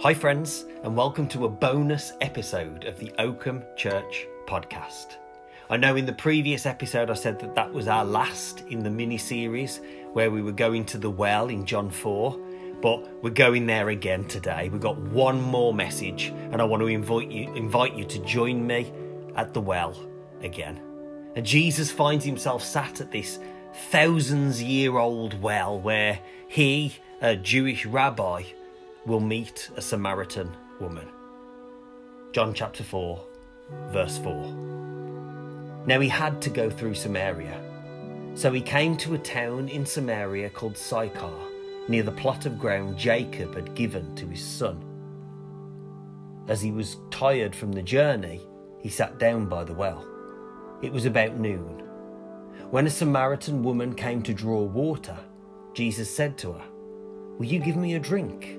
Hi, friends, and welcome to a bonus episode of the Oakham Church podcast. I know in the previous episode I said that that was our last in the mini series where we were going to the well in John 4, but we're going there again today. We've got one more message, and I want to invite you, invite you to join me at the well again. And Jesus finds himself sat at this thousands year old well where he, a Jewish rabbi, will meet a Samaritan woman. John chapter 4, verse 4. Now he had to go through Samaria. So he came to a town in Samaria called Sychar, near the plot of ground Jacob had given to his son. As he was tired from the journey, he sat down by the well. It was about noon. When a Samaritan woman came to draw water, Jesus said to her, Will you give me a drink?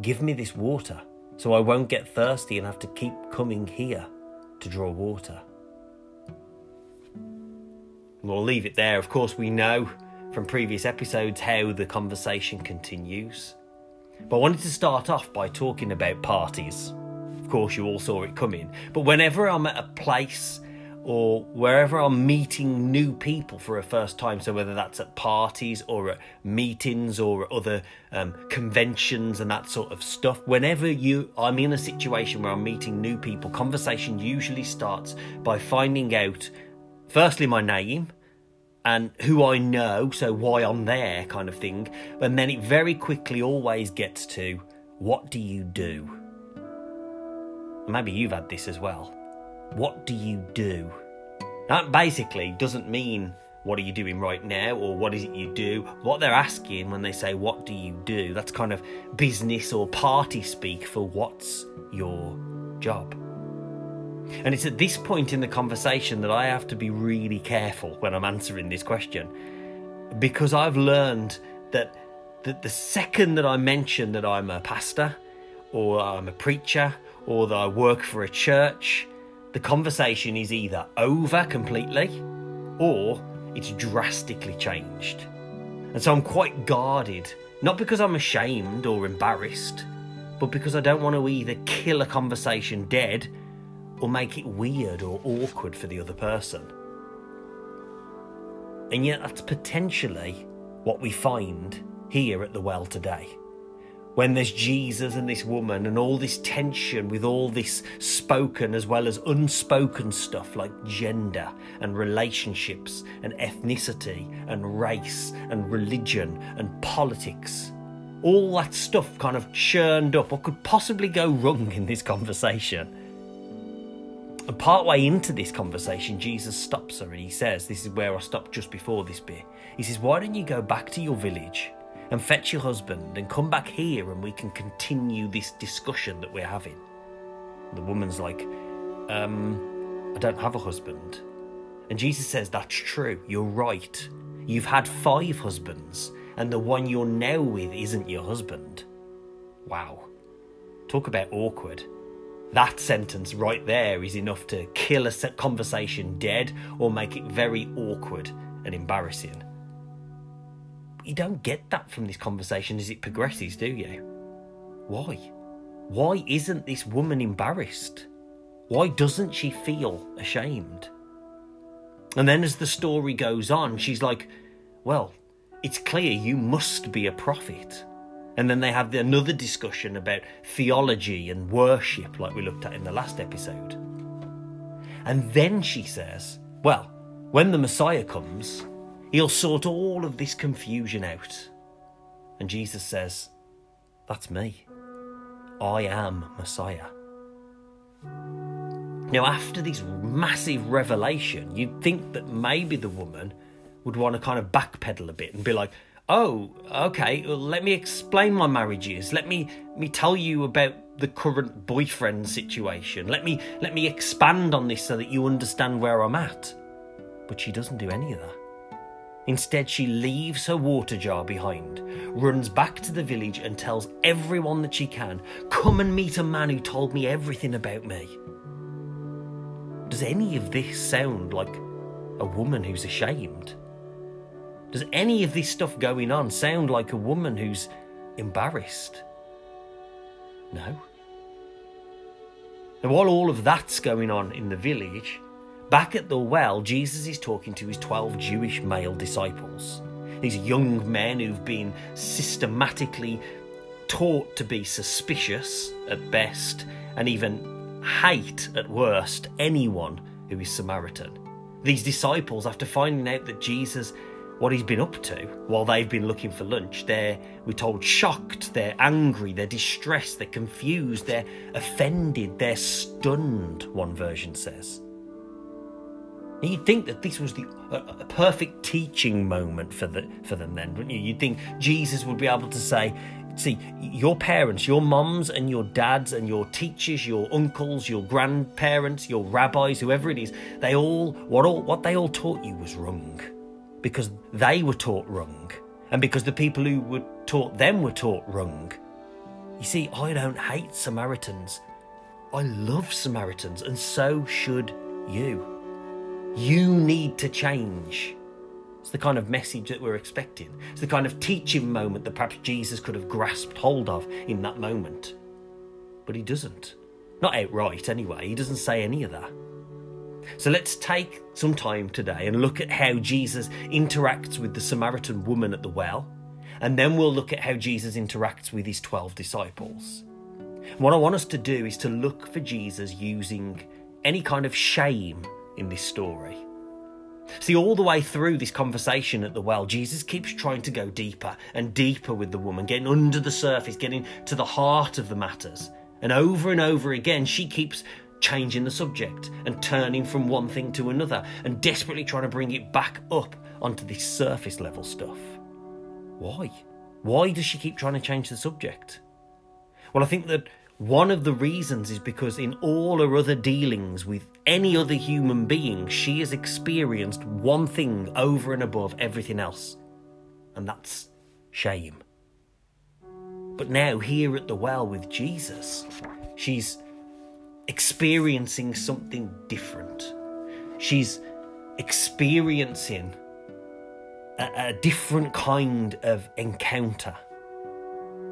give me this water so I won't get thirsty and have to keep coming here to draw water. We'll leave it there. Of course, we know from previous episodes how the conversation continues. But I wanted to start off by talking about parties. Of course, you all saw it coming. But whenever I'm at a place or wherever I'm meeting new people for a first time, so whether that's at parties or at meetings or at other um, conventions and that sort of stuff, whenever you I'm in a situation where I'm meeting new people, conversation usually starts by finding out firstly my name and who I know, so why I'm there, kind of thing, and then it very quickly always gets to what do you do? Maybe you've had this as well. What do you do? That basically doesn't mean what are you doing right now or what is it you do. What they're asking when they say what do you do, that's kind of business or party speak for what's your job. And it's at this point in the conversation that I have to be really careful when I'm answering this question because I've learned that that the second that I mention that I'm a pastor or I'm a preacher or that I work for a church, the conversation is either over completely or it's drastically changed. And so I'm quite guarded, not because I'm ashamed or embarrassed, but because I don't want to either kill a conversation dead or make it weird or awkward for the other person. And yet, that's potentially what we find here at the well today when there's Jesus and this woman and all this tension with all this spoken as well as unspoken stuff like gender and relationships and ethnicity and race and religion and politics. All that stuff kind of churned up. What could possibly go wrong in this conversation? And partway into this conversation, Jesus stops her and he says, This is where I stopped just before this bit. He says, Why don't you go back to your village and fetch your husband and come back here and we can continue this discussion that we're having. The woman's like, um, I don't have a husband. And Jesus says, That's true, you're right. You've had five husbands, and the one you're now with isn't your husband. Wow. Talk about awkward. That sentence right there is enough to kill a conversation dead or make it very awkward and embarrassing you don't get that from this conversation as it progresses, do you? Why? Why isn't this woman embarrassed? Why doesn't she feel ashamed? And then as the story goes on, she's like, Well, it's clear you must be a prophet. And then they have another discussion about theology and worship, like we looked at in the last episode. And then she says, Well, when the Messiah comes, he'll sort all of this confusion out. And Jesus says, That's me. I am Messiah. Now, after this massive revelation, you'd think that maybe the woman would want to kind of backpedal a bit and be like, oh, okay, well, let me explain my marriages. Let me, me tell you about the current boyfriend situation. Let me, let me expand on this so that you understand where I'm at. But she doesn't do any of that. Instead, she leaves her water jar behind, runs back to the village, and tells everyone that she can come and meet a man who told me everything about me. Does any of this sound like a woman who's ashamed? Does any of this stuff going on sound like a woman who's embarrassed? No. And while all of that's going on in the village, back at the well, Jesus is talking to his 12 Jewish male disciples. These young men who've been systematically taught to be suspicious at best and even hate at worst anyone who is Samaritan. These disciples, after finding out that Jesus what he's been up to while they've been looking for lunch. They're, we're told, shocked, they're angry, they're distressed, they're confused, they're offended, they're stunned, one version says. You'd think that this was the perfect teaching moment for, the, for them then, wouldn't you? You'd think Jesus would be able to say, see, your parents, your mums and your dads and your teachers, your uncles, your grandparents, your rabbis, whoever it is, they all, what, all, what they all taught you was wrong because they were taught wrong and because the people who were taught them were taught wrong. You see, I don't hate Samaritans. I love Samaritans, and so should you. You need to change. It's the kind of message that we're expecting. It's the kind of teaching moment that perhaps Jesus could have grasped hold of in that moment. But he doesn't. Not outright, anyway. He doesn't say any of that. So let's take some time today and look at how Jesus interacts with the Samaritan woman at the well, and then we'll look at how Jesus interacts with his 12 disciples. What I want us to do is to look for Jesus using any kind of shame in this story. See, all the way through this conversation at the well, Jesus keeps trying to go deeper and deeper with the woman, getting under the surface, getting to the heart of the matters. And over and over again, she keeps changing the subject and turning from one thing to another and desperately trying to bring it back up onto this surface level stuff. Why? Why does she keep trying to change the subject? Well, I think that one of the reasons is because in all her other dealings with any other human being, she has experienced one thing over and above everything else, and that's shame. But now, here at the well with Jesus, she's experiencing something different. She's experiencing a, a different kind of encounter.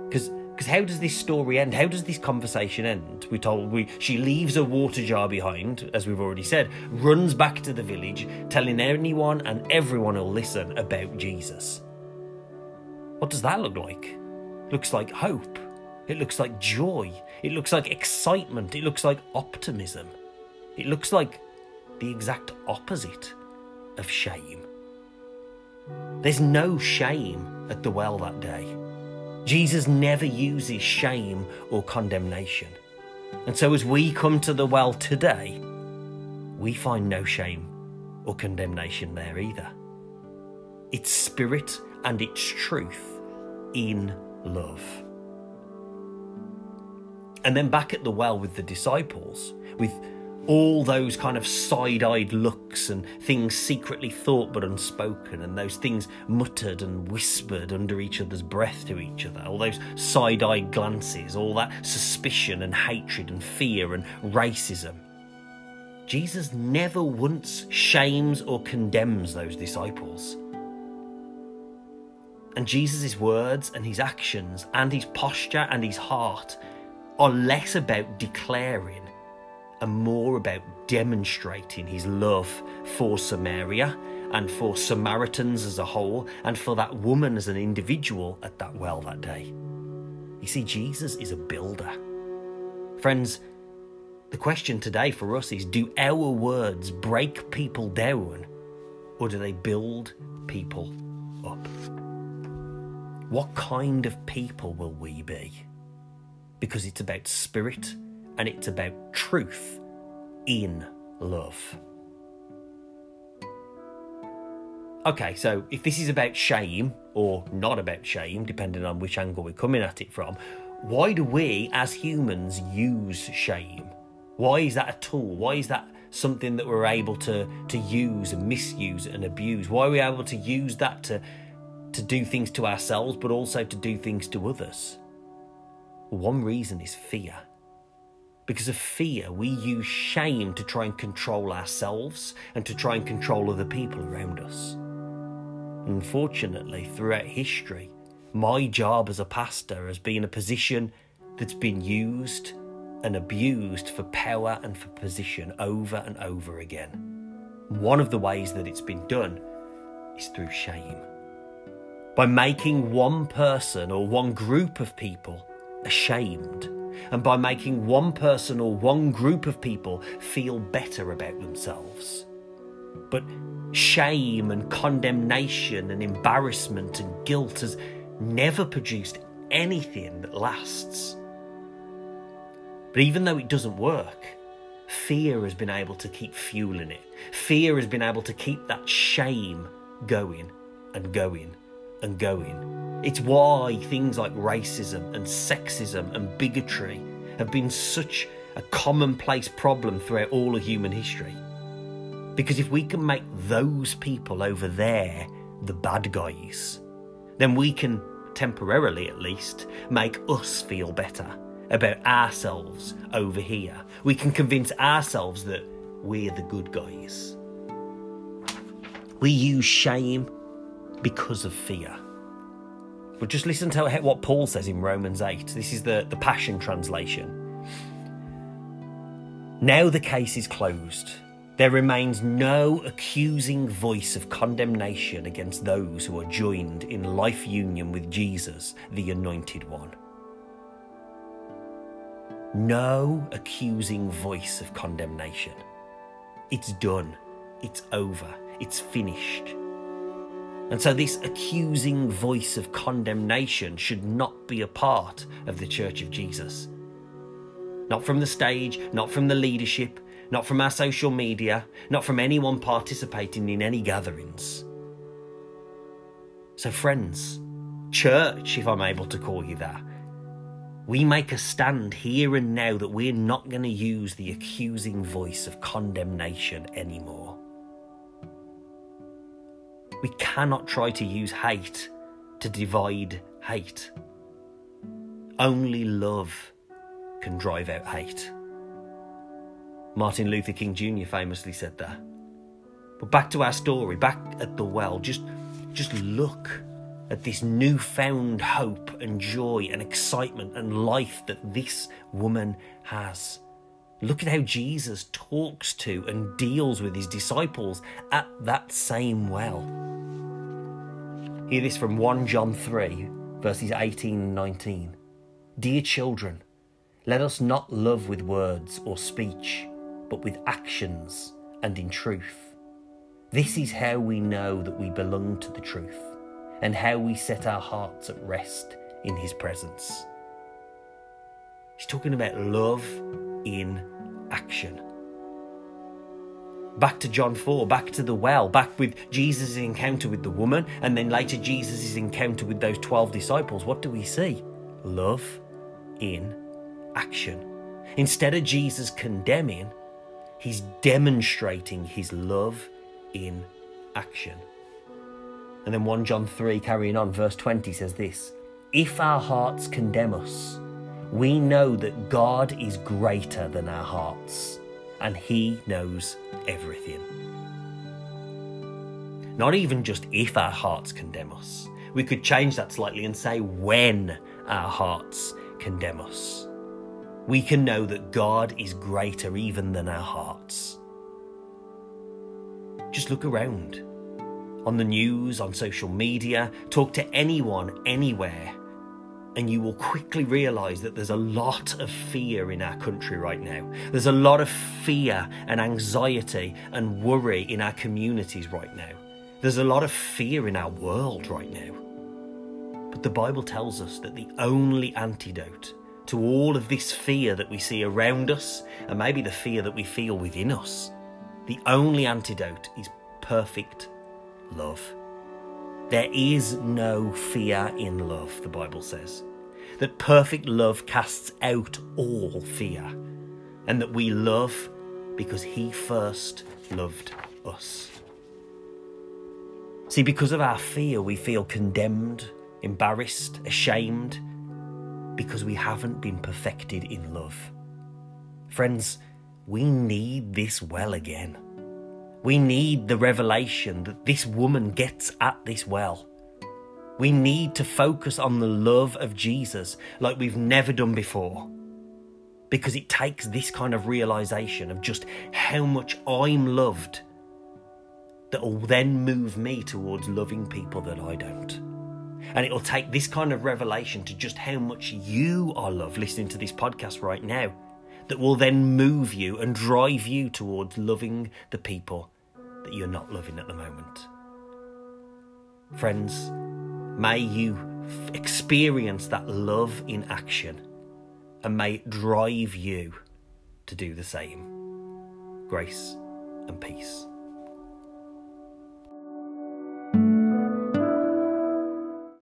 Because because how does this story end? How does this conversation end? We told we she leaves a water jar behind, as we've already said, runs back to the village, telling anyone and everyone who'll listen about Jesus. What does that look like? Looks like hope. It looks like joy. It looks like excitement. It looks like optimism. It looks like the exact opposite of shame. There's no shame at the well that day. Jesus never uses shame or condemnation. And so as we come to the well today, we find no shame or condemnation there either. It's spirit and it's truth in love. And then back at the well with the disciples, with all those kind of side eyed looks and things secretly thought but unspoken, and those things muttered and whispered under each other's breath to each other, all those side eyed glances, all that suspicion and hatred and fear and racism. Jesus never once shames or condemns those disciples. And Jesus' words and his actions and his posture and his heart are less about declaring and more about demonstrating his love for Samaria and for Samaritans as a whole and for that woman as an individual at that well that day. You see, Jesus is a builder. Friends, the question today for us is do our words break people down or do they build people up? What kind of people will we be? Because it's about spirit and it's about truth in love. Okay, so if this is about shame or not about shame, depending on which angle we're coming at it from, why do we as humans use shame? Why is that a tool? Why is that something that we're able to, to use and misuse and abuse? Why are we able to use that to, to do things to ourselves, but also to do things to others? One reason is fear. Because of fear, we use shame to try and control ourselves and to try and control other people around us. Unfortunately, throughout history, my job as a pastor has been a position that's been used and abused for power and for position over and over again. One of the ways that it's been done is through shame. By making one person or one group of people ashamed, and by making one person or one group of people feel better about themselves. But shame and condemnation and embarrassment and guilt has never produced anything that lasts. But even though it doesn't work, fear has been able to keep fueling it. Fear has been able to keep that shame going and going and going. It's why things like racism and sexism and bigotry have been such a commonplace problem throughout all of human history. Because if we can make those people over there the bad guys, then we can, temporarily at least, make us feel better about ourselves over here. We can convince ourselves that we're the good guys. We use shame because of fear. But just listen to what Paul says in Romans 8. This is the, the Passion Translation. Now the case is closed. There remains no accusing voice of condemnation against those who are joined in life union with Jesus, the Anointed One. No accusing voice of condemnation. It's done. It's over. It's finished. And so, this accusing voice of condemnation should not be a part of the Church of Jesus. Not from the stage, not from the leadership, not from our social media, not from anyone participating in any gatherings. So, friends, church, if I'm able to call you that, we make a stand here and now that we're not going to use the accusing voice of condemnation anymore. We cannot try to use hate to divide hate. Only love can drive out hate. Martin Luther King Jr. famously said that. But back to our story, back at the well, just just look at this newfound hope and joy and excitement and life that this woman has. Look at how Jesus talks to and deals with his disciples at that same well. Hear this from 1 John 3, verses 18 and 19. Dear children, let us not love with words or speech but with actions and in truth. This is how we know that we belong to the truth and how we set our hearts at rest in His presence. He's talking about love in action. Back to John 4, back to the well, back with Jesus' encounter with the woman, and then later Jesus' encounter with those 12 disciples. What do we see? Love in action. Instead of Jesus condemning, He's demonstrating his love in action. And then 1 John 3, carrying on, verse 20 says this If our hearts condemn us, we know that God is greater than our hearts, and he knows everything. Not even just if our hearts condemn us. We could change that slightly and say when our hearts condemn us we can know that God is greater even than our hearts. Just look around. On the news, on social media, talk to anyone, anywhere. And you will quickly realize that there's a lot of fear in our country right now. There's a lot of fear and anxiety and worry in our communities right now. There's a lot of fear in our world right now. But the Bible tells us that the only antidote to all of this fear that we see around us, and maybe the fear that we feel within us, the only antidote is perfect love. There is no fear in love, the Bible says. That perfect love casts out all fear, and that we love because He first loved us. See, because of our fear, we feel condemned, embarrassed, ashamed, because we haven't been perfected in love. Friends, we need this well again. We need the revelation that this woman gets at this well. We need to focus on the love of Jesus like we've never done before. Because it takes this kind of realization of just how much I'm loved that will then move me towards loving people that I don't. And it'll take this kind of revelation to just how much you are loved listening to this podcast right now that will then move you and drive you towards loving the people that you're not loving at the moment. Friends, may you experience that love in action and may it drive you to do the same. Grace and peace.